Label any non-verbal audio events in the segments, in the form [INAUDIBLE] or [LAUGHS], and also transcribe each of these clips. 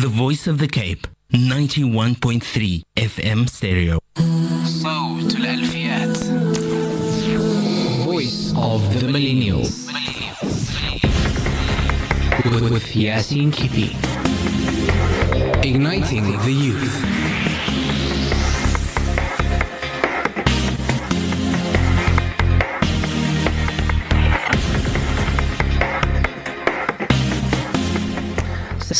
The Voice of the Cape, 91.3 FM stereo. صوت الألفيات Voice of the Millennials. With, with Yasin Kipi. Igniting the youth.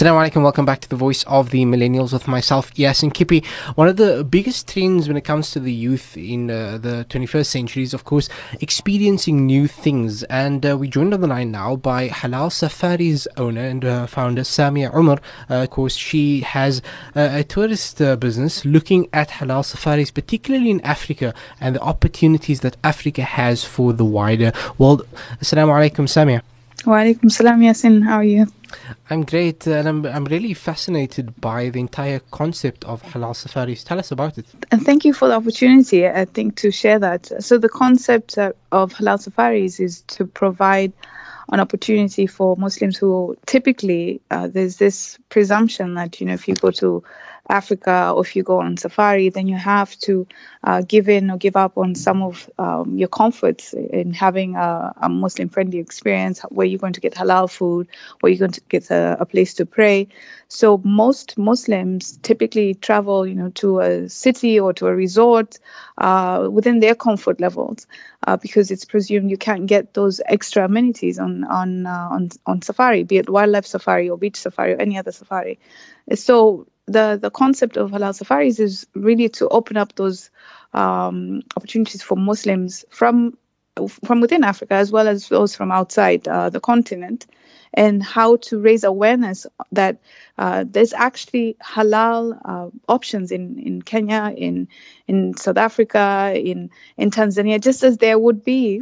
Assalamu alaikum, welcome back to the voice of the millennials with myself, Yasin Kipi. One of the biggest trends when it comes to the youth in uh, the 21st century is, of course, experiencing new things. And uh, we joined on the line now by Halal Safari's owner and uh, founder, Samia Omar. Uh, of course, she has uh, a tourist uh, business looking at halal safaris, particularly in Africa, and the opportunities that Africa has for the wider world. Assalamu alaikum, Samia. Walaikum salam, Yasin. How are you? I'm great, and I'm I'm really fascinated by the entire concept of halal safaris. Tell us about it. And thank you for the opportunity, I think, to share that. So, the concept uh, of halal safaris is to provide an opportunity for Muslims who typically uh, there's this presumption that, you know, if you go to Africa or if you go on safari, then you have to uh, give in or give up on some of um, your comforts in having a, a Muslim friendly experience where you're going to get halal food, where you're going to get a, a place to pray. So most Muslims typically travel, you know, to a city or to a resort uh, within their comfort levels uh, because it's presumed you can't get those extra amenities on on uh, on on safari, be it wildlife safari or beach safari or any other safari. So the the concept of halal safaris is really to open up those um, opportunities for Muslims from from within Africa as well as those from outside uh, the continent, and how to raise awareness that uh, there's actually halal uh, options in, in Kenya, in in South Africa, in in Tanzania, just as there would be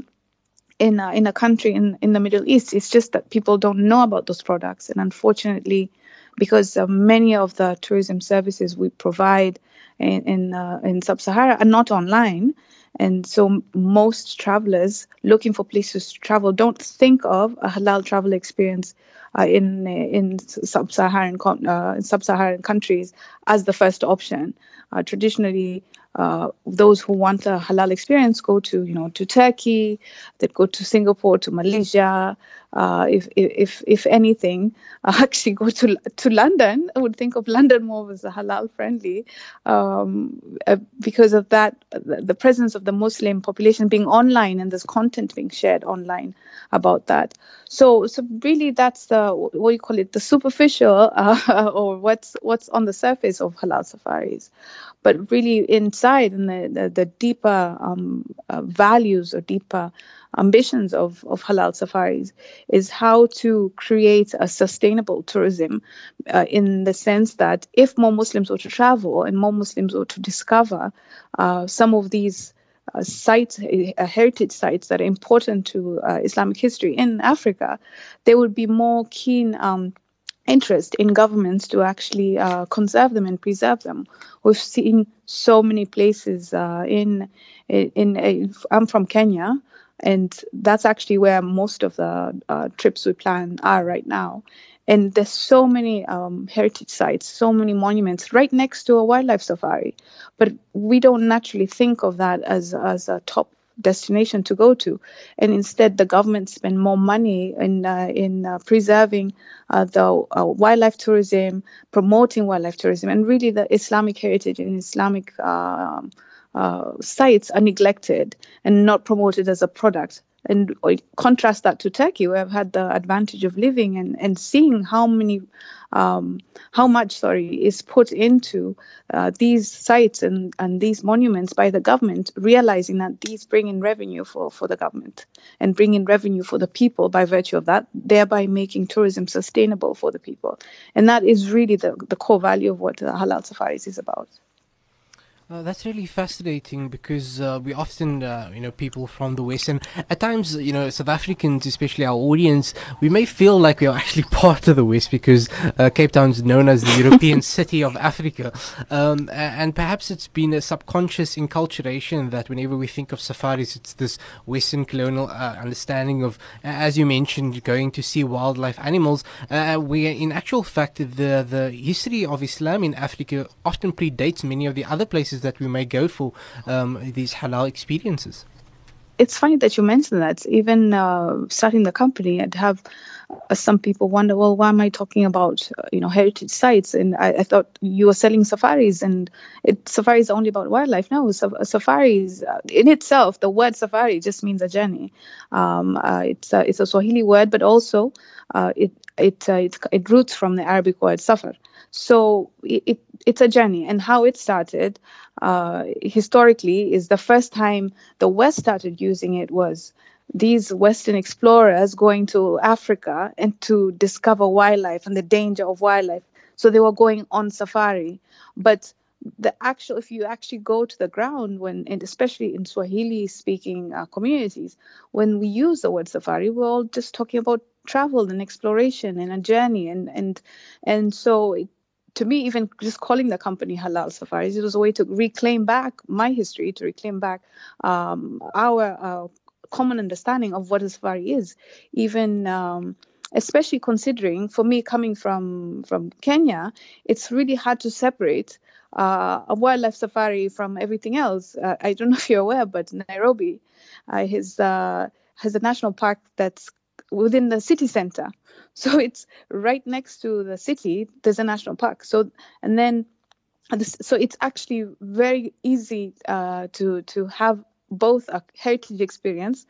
in a, in a country in, in the Middle East. It's just that people don't know about those products, and unfortunately, because uh, many of the tourism services we provide in in, uh, in sub-Sahara are not online, and so most travelers looking for places to travel don't think of a halal travel experience uh, in in sub-Saharan uh, sub-Saharan countries as the first option. Uh, traditionally, uh, those who want a halal experience go to you know to Turkey, they go to Singapore, to Malaysia. Uh, if if if anything, uh, [LAUGHS] actually go to to London. I would think of London more as a halal friendly, um, uh, because of that the presence of the Muslim population being online and there's content being shared online about that. So so really that's the what you call it the superficial [LAUGHS] uh, or what's what's on the surface of halal safaris but really inside in the, the, the deeper um, uh, values or deeper ambitions of, of halal safaris is how to create a sustainable tourism uh, in the sense that if more Muslims were to travel and more Muslims were to discover uh, some of these uh, sites, uh, heritage sites that are important to uh, Islamic history in Africa, they would be more keen. Um, interest in governments to actually uh, conserve them and preserve them. We've seen so many places uh, in, in, in I'm from Kenya, and that's actually where most of the uh, trips we plan are right now. And there's so many um, heritage sites, so many monuments right next to a wildlife safari, but we don't naturally think of that as as a top destination to go to, and instead the government spend more money in uh, in uh, preserving uh, the uh, wildlife tourism, promoting wildlife tourism, and really the Islamic heritage and Islamic um, uh, sites are neglected and not promoted as a product. And contrast that to Turkey, where I've had the advantage of living and, and seeing how many um, how much sorry is put into uh, these sites and, and these monuments by the government, realizing that these bring in revenue for, for the government and bring in revenue for the people by virtue of that, thereby making tourism sustainable for the people. And that is really the, the core value of what the Halal Safaris is about. Uh, that's really fascinating because uh, we often, uh, you know, people from the West, and at times, you know, South Africans, especially our audience, we may feel like we are [LAUGHS] actually part of the West because uh, Cape Town is known as the European [LAUGHS] city of Africa. Um, and perhaps it's been a subconscious enculturation that whenever we think of safaris, it's this Western colonial uh, understanding of, as you mentioned, going to see wildlife animals. Uh, where in actual fact, the, the history of Islam in Africa often predates many of the other places that we may go for um, these halal experiences. It's funny that you mentioned that. Even uh, starting the company, I'd have some people wonder, well, why am I talking about uh, you know heritage sites? And I, I, thought you were selling safaris, and it, safaris only about wildlife. No, safaris uh, in itself, the word safari just means a journey. Um, uh, it's a, it's a Swahili word, but also uh, it it, it it roots from the Arabic word safar. So it, it, it's a journey, and how it started uh, historically is the first time the West started using it was these Western explorers going to Africa and to discover wildlife and the danger of wildlife. So they were going on safari, but the actual if you actually go to the ground when and especially in swahili speaking uh, communities when we use the word safari we're all just talking about travel and exploration and a journey and and and so it, to me, even just calling the company Halal Safaris, it was a way to reclaim back my history, to reclaim back um, our uh, common understanding of what a safari is. Even um, especially considering, for me coming from from Kenya, it's really hard to separate uh, a wildlife safari from everything else. Uh, I don't [LAUGHS] know if you're aware, but Nairobi uh, has uh, has a national park that's within the city center. [LAUGHS] So it's right next to the city. There's a national park. So and then, so it's actually very easy uh, to to have both a heritage experience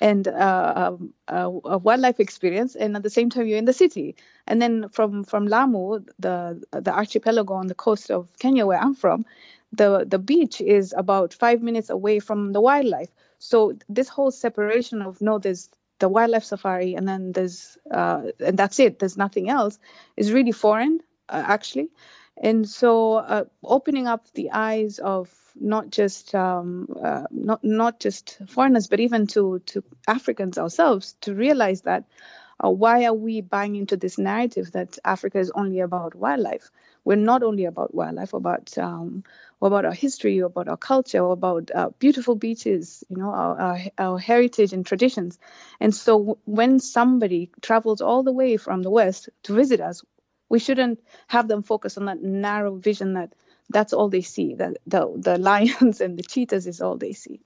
and uh, a, a, wildlife experience, and at the same time you're in the city. And then from from Lamu, the the archipelago on the coast of Kenya, where I'm from, the the beach is about five minutes away from the wildlife. So this whole separation of no, there's the wildlife safari and then there's uh, and that's it there's nothing else is really foreign uh, actually and so uh, opening up the eyes of not just um, uh, not not just foreigners but even to to Africans ourselves to realize that uh, why are we buying into this narrative that Africa is only about wildlife we're not only about wildlife about um, about our history, about our culture, about uh, beautiful beaches, you know, our, our, our, heritage and traditions. And so when somebody travels all the way from the West to visit us, we shouldn't have them focus on that narrow vision that that's all they see, that the, the [LAUGHS] lions and the cheetahs is all they see.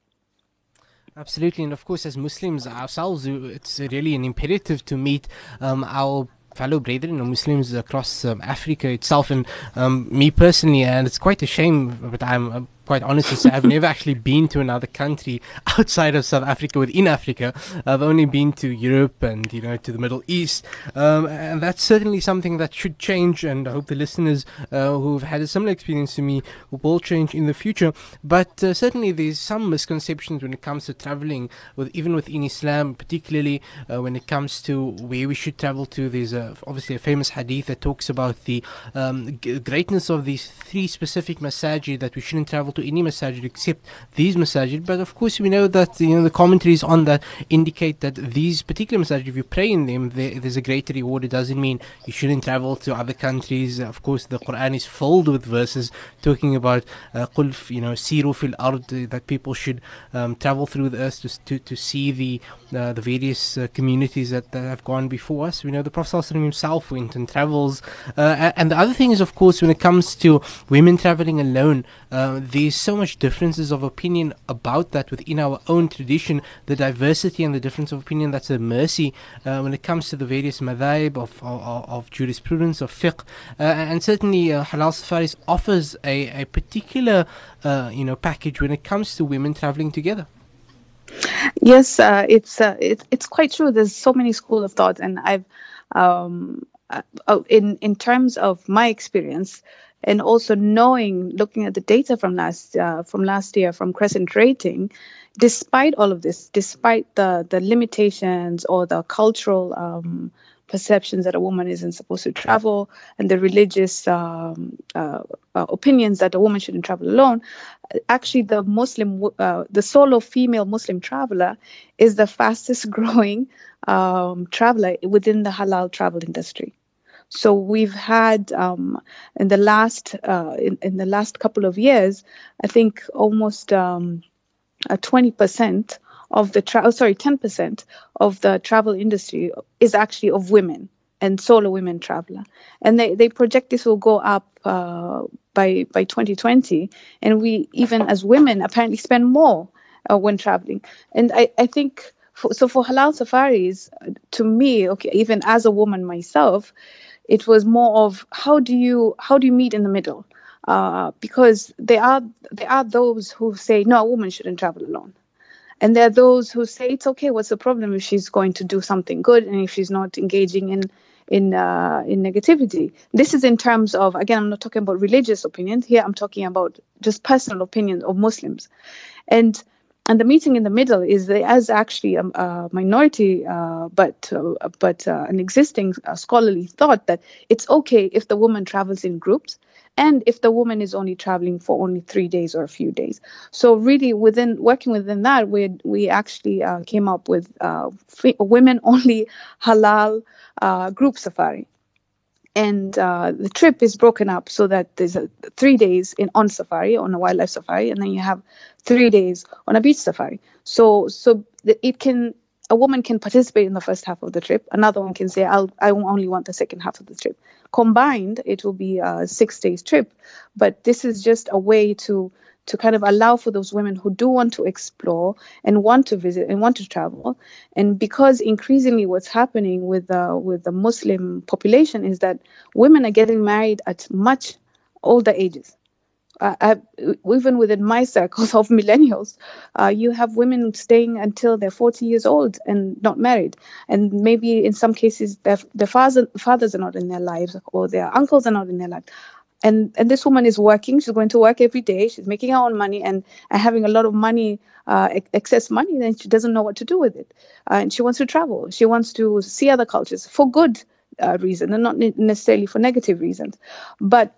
Absolutely, and of course, as Muslims ourselves, it's really an imperative to meet um, our fellow brethren or Muslims across um, Africa itself. And um, me personally, and it's quite a shame, but I'm quite honest I've never actually been to another country [LAUGHS] outside of South Africa, within Africa. I've only been to Europe and, you know, to the Middle East. Um, and that's certainly something that should change. And I hope the listeners uh, who've had a similar experience to me will change in the future. But uh, certainly there's some misconceptions when it comes to traveling, with even within Islam, particularly uh, when it comes to where we should travel to. There's a, obviously a famous hadith that talks about the um, g- greatness of these three specific masajid that we shouldn't travel to to any masajid except these masajid. But of course, we know that you know the commentaries on that indicate that these particular masajid, if you pray in them, there, there's a greater reward. It doesn't mean you shouldn't travel to other countries. Of course, the Quran is filled with verses talking about uh, you know, siru fil ard, that people should um, travel through the earth to to, to see the uh, the various uh, communities that, that have gone before us. We know the Prophet himself went and travels. Uh, and the other thing is, of course, when it comes to women traveling alone, uh, there's so much differences of opinion about that within our own tradition, the diversity and the difference of opinion that's a mercy uh, when it comes to the various madhaib of, of, of jurisprudence, of fiqh. Uh, and certainly, uh, Halal Safaris offers a, a particular you know, package when it comes to women traveling together. Yes, uh, it's uh, it, it's quite true. There's so many school of thought, and I've um, uh, oh, in in terms of my experience, and also knowing, looking at the data from last uh, from last year from Crescent Rating, despite all of this, despite the the limitations or the cultural um, perceptions that a woman isn't supposed to travel and the religious um, uh, uh, opinions that a woman shouldn't travel alone. Actually, the Muslim, uh, the solo female Muslim traveler is the fastest [LAUGHS] growing um, traveler within the halal travel industry. So we've had um, in the last uh, in, in, the last couple of years, I think almost um, twenty percent of the travel, sorry, ten percent of the travel industry is actually of women and solo women traveler, and they, they project this will go up uh, by by 2020, and we even as women apparently spend more uh, when traveling, and I I think. For, so for halal safaris, to me, okay, even as a woman myself, it was more of how do you how do you meet in the middle? Uh, because there are there are those who say no, a woman shouldn't travel alone, and there are those who say it's okay. What's the problem if she's going to do something good and if she's not engaging in in uh, in negativity? This is in terms of again, I'm not talking about religious opinions here. I'm talking about just personal opinions of Muslims, and and the meeting in the middle is as actually a, a minority, uh, but uh, but uh, an existing uh, scholarly thought that it's okay if the woman travels in groups, and if the woman is only traveling for only three days or a few days. So really, within working within that, we we actually uh, came up with uh, women only [LAUGHS] halal group safari and uh, the trip is broken up so that there's a, three days in on safari on a wildlife safari and then you have three days on a beach safari. So so it can a woman can participate in the first half of the trip. Another one can say i'll i only want the second half of the trip. Combined it will be a six days trip. But this is just a way to to kind of allow for those women who do want to explore and want to visit and want to travel. And because increasingly what's happening with the with the Muslim population is that women are getting married at much older ages. Uh, I, even within my circles [LAUGHS] of millennials, uh, you have women staying until they're 40 years old and not married. And maybe in some cases, their, their father, fathers are not in their lives or their uncles are not in their lives and and this woman is working. She's going to work every day. She's making her own money and, and having a lot of money uh, excess money then she doesn't know what to do with it. Uh, and she wants to travel. She wants to see other cultures for good uh, reason and not necessarily for negative reasons. But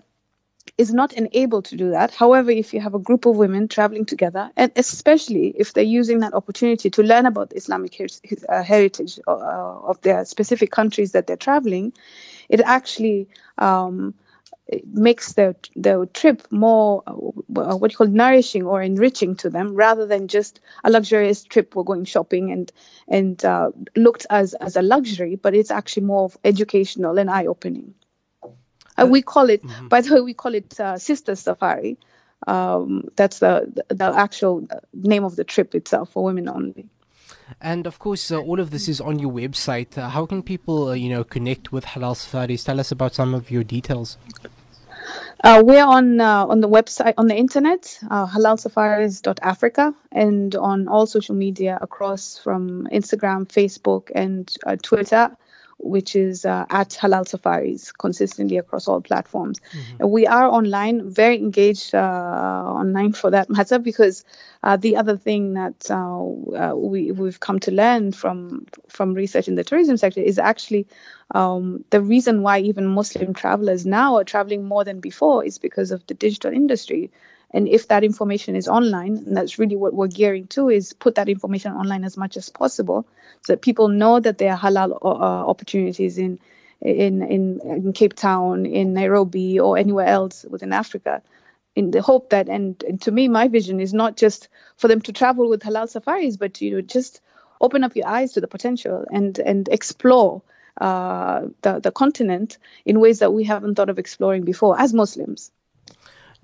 is not enabled to do that. However, if you have a group of women traveling together, and especially if they're using that opportunity to learn about the Islamic her- uh, heritage uh, of their specific countries that they're traveling, it actually um, makes the the trip more uh, what you call nourishing or enriching to them rather than just a luxurious trip we're going shopping and and uh, looked as as a luxury but it's actually more educational and eye opening uh, we call it mm-hmm. by the way we call it uh, sister safari um, that's the the actual name of the trip itself for women only and of course, uh, all of this is on your website. Uh, how can people, uh, you know, connect with Halal Safaris? Tell us about some of your details. Uh, we're on uh, on the website on the internet, uh, halalsafaris.africa, and on all social media across from Instagram, Facebook, and uh, Twitter which is uh, at Halal Safaris, consistently across all platforms. Mm-hmm. We are online, very engaged uh, online for that matter, because uh, the other thing that uh, uh, we, we've come to learn from from research in the tourism sector is actually um, the reason why even Muslim travelers now are traveling more than before is because of the digital industry. And if that information is online, and that's really what we're gearing to, is put that information online as much as possible, so that people know that there are halal uh, opportunities in, in in in Cape Town, in Nairobi, or anywhere else within Africa. In the hope that, and, and to me, my vision is not just for them to travel with halal safaris, but you know, just open up your eyes to the potential and and explore uh, the the continent in ways that we haven't thought of exploring before as Muslims.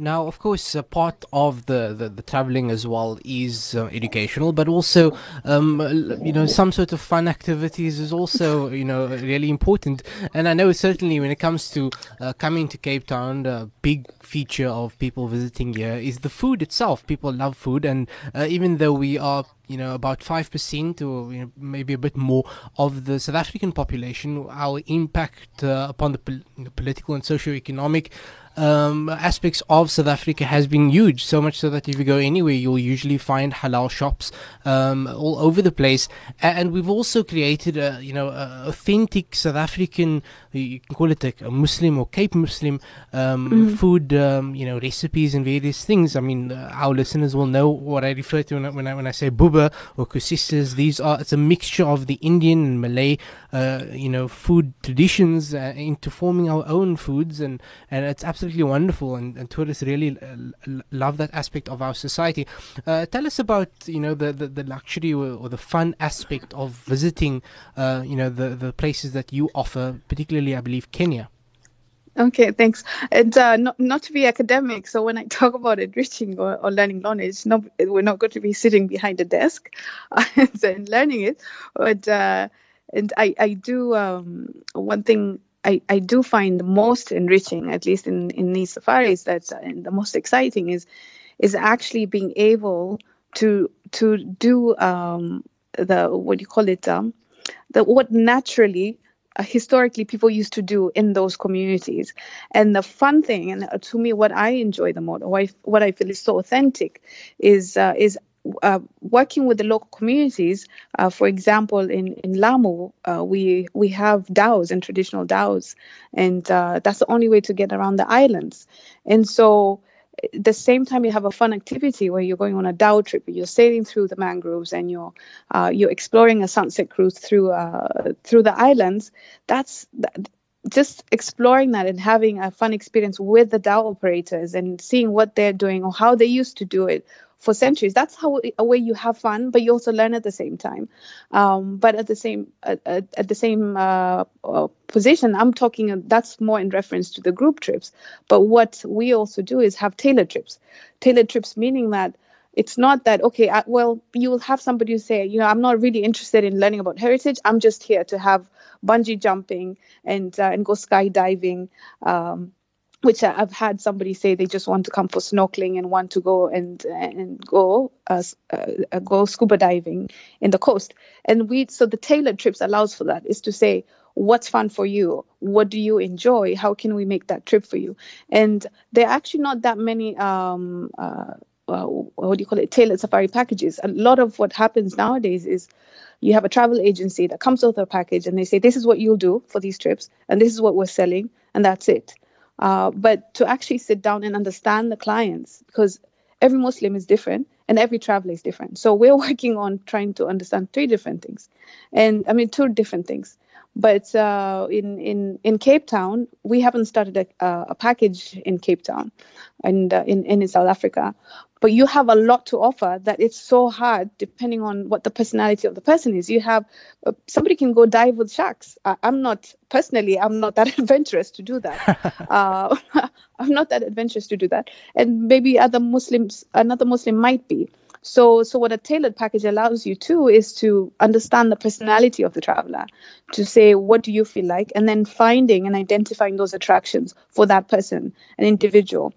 Now, of course, a part of the, the, the traveling as well is uh, educational, but also, um, you know, some sort of fun activities is also, you know, really important. And I know certainly when it comes to uh, coming to Cape Town, the big feature of people visiting here is the food itself. People love food, and uh, even though we are you know, about 5% or you know, maybe a bit more of the South African population, our impact uh, upon the, pol- the political and socio-economic um, aspects of South Africa has been huge. So much so that if you go anywhere, you'll usually find halal shops um, all over the place. And we've also created a you know a authentic South African, you can call it a, a Muslim or Cape Muslim um, Mm-hmm. food, um, you know recipes and various things. I mean, uh, our listeners will know what I refer to when I when I, when I say boeber or koesisters. These are it's a mixture of the Indian and Malay, uh, you know, food traditions uh, into forming our own foods, and and it's absolutely wonderful. And, and tourists really uh, love that aspect of our society. Uh, tell us about you know the the, the luxury or, or the fun aspect of visiting, uh, you know, the the places that you offer, particularly I believe Kenya. Okay, thanks. And uh, not not to be academic, so when I [LAUGHS] talk about enriching or, or learning knowledge, we're not going to be sitting behind a desk [LAUGHS] and learning it. But uh, and I I do um, one thing I, I do find the most enriching, at least in in these safaris, that's uh, and the most exciting is is actually being able to to do um, the what do you call it um, the what naturally historically people used to do in those communities. And the fun thing, and uh, to me, what I enjoy the most, what I, what I feel is so authentic, is uh, is uh, working with the local communities. Uh, for example, in in Lamu, uh, we we have dhows and traditional dhows, and uh, that's the only way to get around the islands. And so the same time you have a fun activity where you're going on a dhow trip, you're sailing through the mangroves and you're uh, you're exploring a sunset cruise through uh, through the islands. That's that, just exploring that and having a fun experience with the dhow operators and seeing what they're doing or how they used to do it for centuries. That's how a way you have fun, but you also learn at the same time. Um, but at the same at, at, the same uh, uh, position, I'm talking. That's more in reference to the group trips. But what we also do is have tailored trips. Tailored trips meaning that it's not that okay. I, well, you will have somebody who say, you know, I'm not really interested in learning about heritage. I'm just here to have bungee jumping and uh, and go skydiving. Um, which I've had somebody say they just want to come for snorkeling and want to go and and go uh, uh, uh, go scuba diving in the coast. And we so the tailored trips allows for that is to say what's fun for you, what do you enjoy, how can we make that trip for you. And there are actually not that many. Um, uh, uh, what do you call it? Tailored safari packages. A lot of what happens nowadays is you have a travel agency that comes with a package and they say this is what you'll do for these trips and this is what we're selling and that's it uh, but to actually sit down and understand the clients because every muslim is different and every traveler is different. So we're [LAUGHS] working on trying to understand three different things. And i mean two different things but uh, in, in, in Cape Town, we haven't started a, a package in Cape Town and uh, in, in South Africa. But you have a lot to offer that it's so hard depending on what the personality of the person is. You have uh, somebody can go dive with sharks. I, I'm not personally, I'm not that [LAUGHS] adventurous to do that. [LAUGHS] uh, [LAUGHS] I'm not that adventurous to do that. And maybe other Muslims, another Muslim might be. So, so what a tailored package allows you to is to understand the personality of the traveler, to say what do you feel like, and then finding and identifying those attractions for that person, an individual.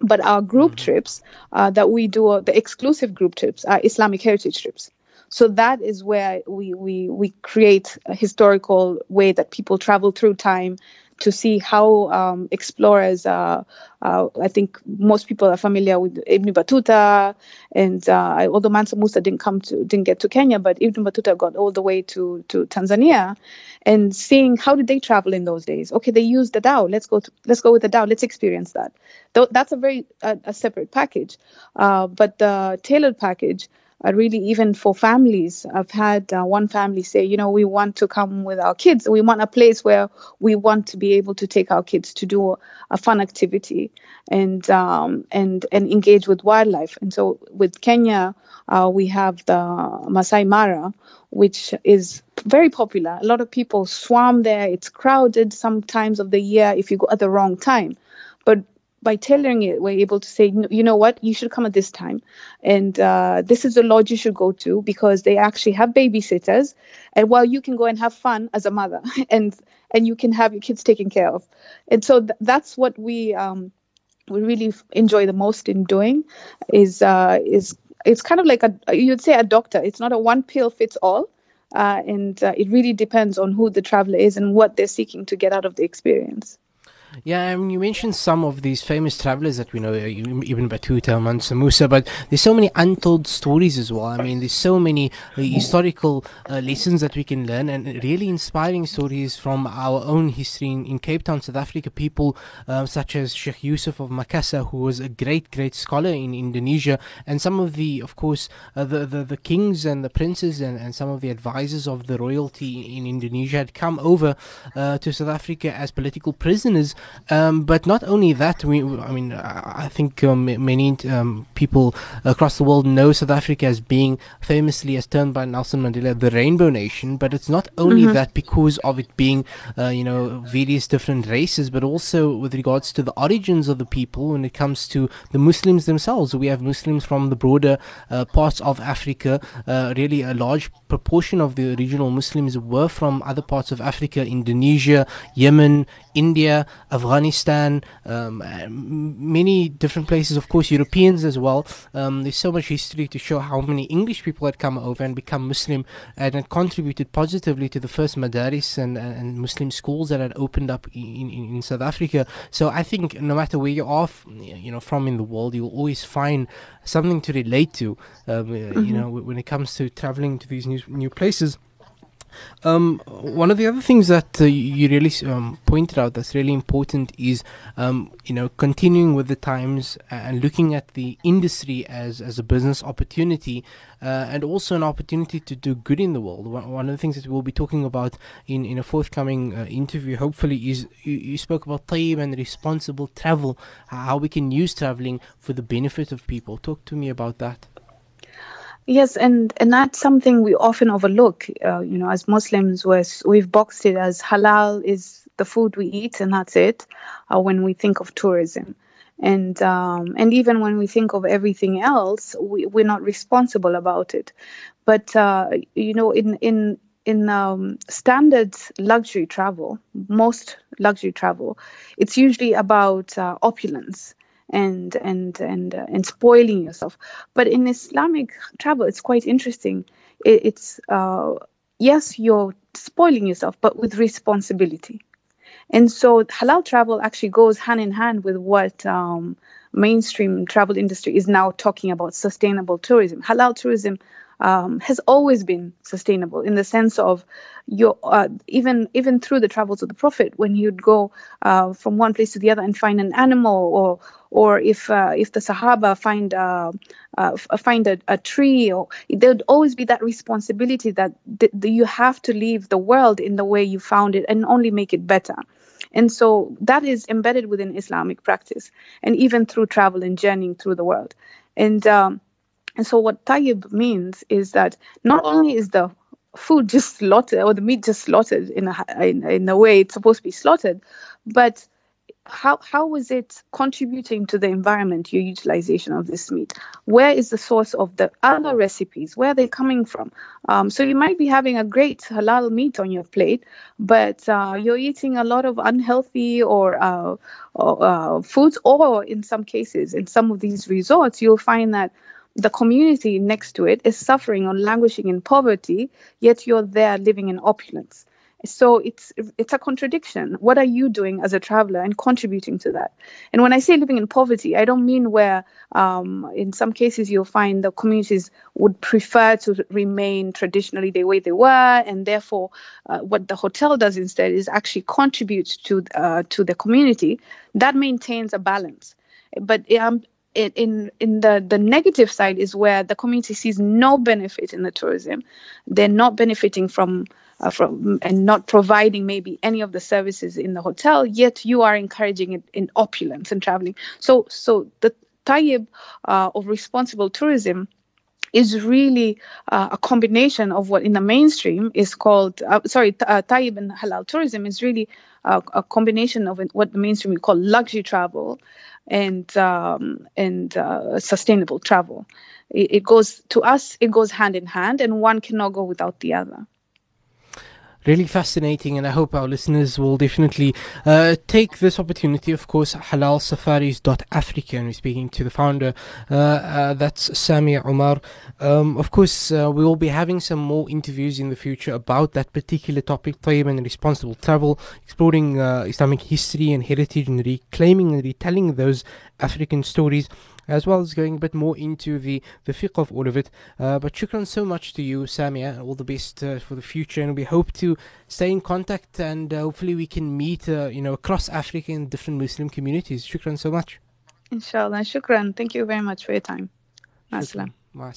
But our group trips uh, that we do, uh, the exclusive group trips, are Islamic heritage trips. So that is where we we we create a historical way that people travel through time to see how um, explorers. Uh, uh, I think most people are familiar with Ibn Battuta, and uh, although Mansa Musa didn't come to didn't get to Kenya, but Ibn Battuta got all the way to to Tanzania, and seeing how did they travel in those days. Okay, they used the Dhow. Let's go. To, let's go with the Dhow. Let's experience that. Though that's a very uh, a separate package, uh, but the tailored package really even for families i've had uh, one family say you know we want to come with our kids. We want a place where we want to be able to take our kids to do a, fun activity and um, and and engage with wildlife. And so with kenya uh, we have the masai mara which is very popular. A lot of people swarm there. It's crowded sometimes of the year if you go at the wrong time. But by tailoring it, we're able to say, you know what, you should come at this time, and uh, this is the lodge you should go to because they actually have babysitters, and while you can go and have fun as a mother, [LAUGHS] and and you can have your kids taken care of, and so th- that's what we um, we really f- enjoy the most in doing, is uh, is it's kind of like a you'd say a doctor. It's not a one pill fits all. Uh, and uh, it really depends on who the traveler is and what they're seeking to get out of the experience. Yeah, I mean, you mentioned some of these famous travelers that we know, uh, Ibn Battuta, Mansa Musa, but there's so many untold stories as well. I mean, there's so many uh, historical uh, lessons that we can learn and really inspiring stories from our own history in, in Cape Town, South Africa. People uh, such as Sheikh Yusuf of Makassar, who was a great, great scholar in Indonesia, and some of the, of course, uh, the, the, the kings and the princes and, and some of the advisors of the royalty in Indonesia had come over uh, to South Africa as political prisoners um, but not only that, we, I mean, I think um, many um, people across the world know South Africa as being famously, as termed by Nelson Mandela, the Rainbow Nation. But it's not only mm-hmm. that because of it being, uh, you know, various different races, but also with regards to the origins of the people when it comes to the Muslims themselves. We have Muslims from the broader uh, parts of Africa. Uh, really, a large proportion of the original Muslims were from other parts of Africa, Indonesia, Yemen, India, Afghanistan, um, many different places, of course, Europeans as well. Um, there's so much history to show how many English people had come over and become Muslim and had contributed positively to the first madaris and, and Muslim schools that had opened up in, in, in South Africa. So I think no matter where you are, you know, from in the world, you'll always find something to relate to. Um, mm-hmm. You know, when it comes to traveling to these new new places. Um, one of the other things that uh, you really um, pointed out that's really important is, um, you know, continuing with the times and looking at the industry as, as a business opportunity uh, and also an opportunity to do good in the world. One of the things that we'll be talking about in, in a forthcoming uh, interview, hopefully, is you, you spoke about tayyib and responsible travel, how we can use traveling for the benefit of people. Talk to me about that. Yes, and, and that's something we often overlook. Uh, you know, as Muslims, we've boxed it as halal is the food we eat, and that's it. Uh, when we think of tourism, and um, and even when we think of everything else, we, we're not responsible about it. But uh, you know, in in in um, standard luxury travel, most luxury travel, it's usually about uh, opulence and and and uh, and spoiling yourself. But in Islamic travel, it's quite interesting. It, it's uh, yes, you're spoiling yourself, but with responsibility. And so halal travel actually goes hand in hand with what um, mainstream travel industry is now talking about sustainable tourism. Halal tourism um, has always been sustainable in the sense of your uh, even even through the travels of the prophet when he would go uh, from one place to the other and find an animal or or if uh, if the sahaba find uh, uh, find a, a, tree or there would always be that responsibility that th- you have to leave the world in the way you found it and only make it better. And so that is embedded within islamic practice and even through travel and journeying through the world. And um, and so what tayyib means is that not only is the food just slaughtered or the meat just slaughtered in a in, in a way it's supposed to be slaughtered, but how how is it contributing to the environment your utilization of this meat? Where is the source of the other recipes? Where are they coming from? Um, so you might be having a great halal meat on your plate but uh, you're eating a lot of unhealthy or, uh, or uh, foods or in some cases in some of these resorts you'll find that the community next to it is suffering or languishing in poverty, yet you're there living in opulence. So it's it's a contradiction. What are you doing as a traveler and contributing to that? And when I say living in poverty, I don't mean where um, in some cases you'll find the communities would prefer to remain traditionally the way they were, and therefore uh, what the hotel does instead is actually contribute to uh, to the community. That maintains a balance. But um, in in the the negative side is where the community sees no benefit in the tourism. They're not benefiting from uh, from and not providing maybe any of the services in the hotel yet you are encouraging it in opulence and traveling. So so the tayyib uh, of responsible tourism is really uh, a combination of what in the mainstream is called uh, sorry uh, tayyib and halal tourism is really uh, a combination of what the mainstream we call luxury travel and um, and uh, sustainable travel. It, it, goes to us. It goes hand in hand, and one cannot go without the other. Really fascinating, and I hope our listeners will definitely uh, take this opportunity. Of course, halalsafaris.africa, and we're speaking to the founder. Uh, uh, that's Samia Omar. Um, of course, uh, we will be having some more interviews in the future about that particular topic, tayyib and responsible travel, exploring uh, Islamic history and heritage, and reclaiming and retelling those African stories as well as going a bit more into the, the fiqh of all of it. Uh, but shukran so much to you, Samia, and all the best uh, for the future. And we hope to stay in contact and uh, hopefully we can meet, uh, you know, across Africa in different Muslim communities. Shukran so much. Inshallah. Shukran. Thank you very much for your time. Assalam. Wa